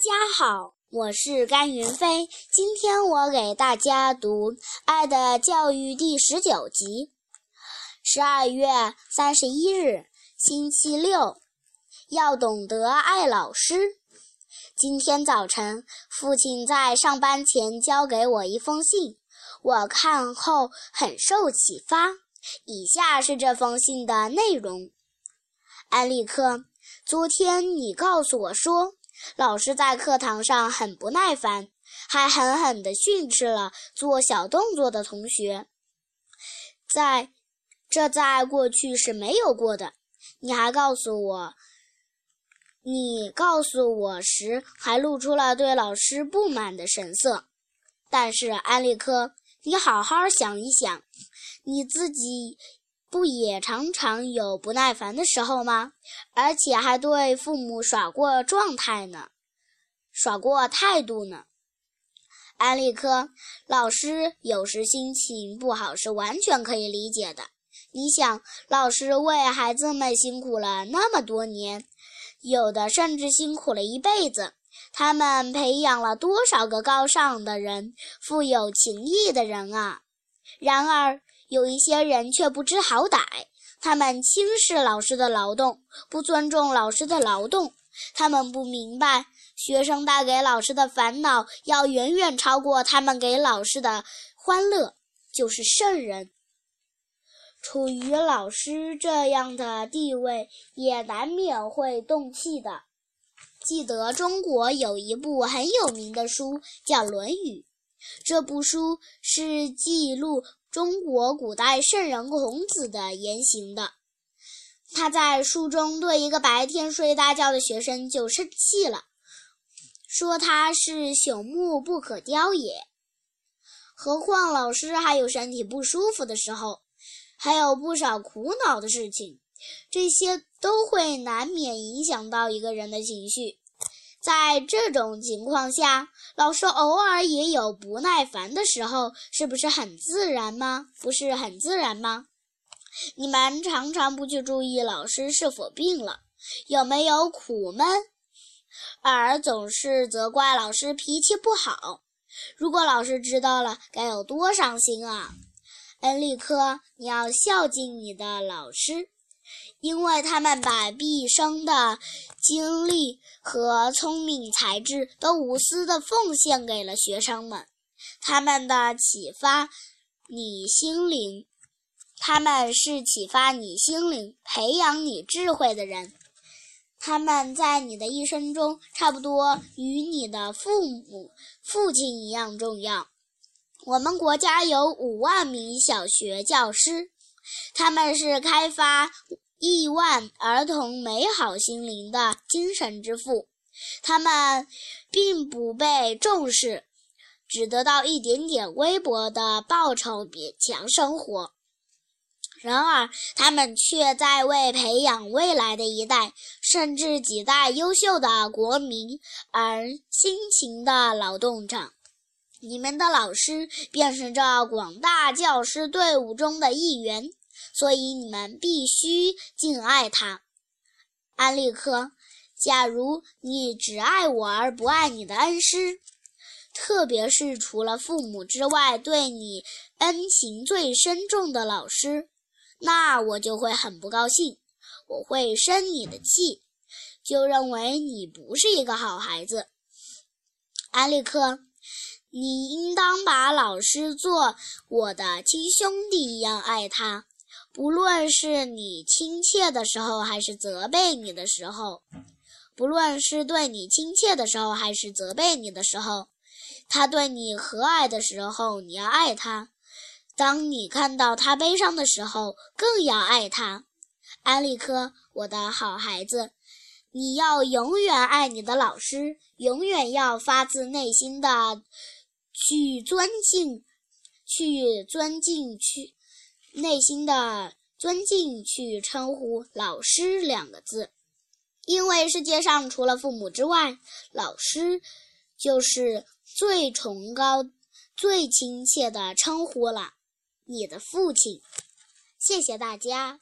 家好，我是甘云飞。今天我给大家读《爱的教育》第十九集。十二月三十一日，星期六，要懂得爱老师。今天早晨，父亲在上班前交给我一封信，我看后很受启发。以下是这封信的内容：安利克，昨天你告诉我说。老师在课堂上很不耐烦，还狠狠地训斥了做小动作的同学。在这在过去是没有过的。你还告诉我，你告诉我时还露出了对老师不满的神色。但是安利科，你好好想一想，你自己。不也常常有不耐烦的时候吗？而且还对父母耍过状态呢，耍过态度呢。安利科老师有时心情不好是完全可以理解的。你想，老师为孩子们辛苦了那么多年，有的甚至辛苦了一辈子，他们培养了多少个高尚的人、富有情义的人啊！然而。有一些人却不知好歹，他们轻视老师的劳动，不尊重老师的劳动。他们不明白，学生带给老师的烦恼要远远超过他们给老师的欢乐，就是圣人。处于老师这样的地位，也难免会动气的。记得中国有一部很有名的书，叫《论语》。这部书是记录中国古代圣人孔子的言行的。他在书中对一个白天睡大觉的学生就生气了，说他是朽木不可雕也。何况老师还有身体不舒服的时候，还有不少苦恼的事情，这些都会难免影响到一个人的情绪。在这种情况下，老师偶尔也有不耐烦的时候，是不是很自然吗？不是很自然吗？你们常常不去注意老师是否病了，有没有苦闷，而总是责怪老师脾气不好。如果老师知道了，该有多伤心啊！恩利科，你要孝敬你的老师。因为他们把毕生的精力和聪明才智都无私地奉献给了学生们，他们的启发你心灵，他们是启发你心灵、培养你智慧的人。他们在你的一生中，差不多与你的父母、父亲一样重要。我们国家有五万名小学教师，他们是开发。亿万儿童美好心灵的精神之父，他们并不被重视，只得到一点点微薄的报酬，勉强生活。然而，他们却在为培养未来的一代，甚至几代优秀的国民而辛勤地劳动着。你们的老师便是这广大教师队伍中的一员。所以你们必须敬爱他，安利克。假如你只爱我而不爱你的恩师，特别是除了父母之外对你恩情最深重的老师，那我就会很不高兴，我会生你的气，就认为你不是一个好孩子。安利克，你应当把老师做我的亲兄弟一样爱他。不论是你亲切的时候，还是责备你的时候；不论是对你亲切的时候，还是责备你的时候，他对你和蔼的时候，你要爱他；当你看到他悲伤的时候，更要爱他。安利科，我的好孩子，你要永远爱你的老师，永远要发自内心的去尊敬，去尊敬，去。内心的尊敬去称呼“老师”两个字，因为世界上除了父母之外，老师就是最崇高、最亲切的称呼了。你的父亲，谢谢大家。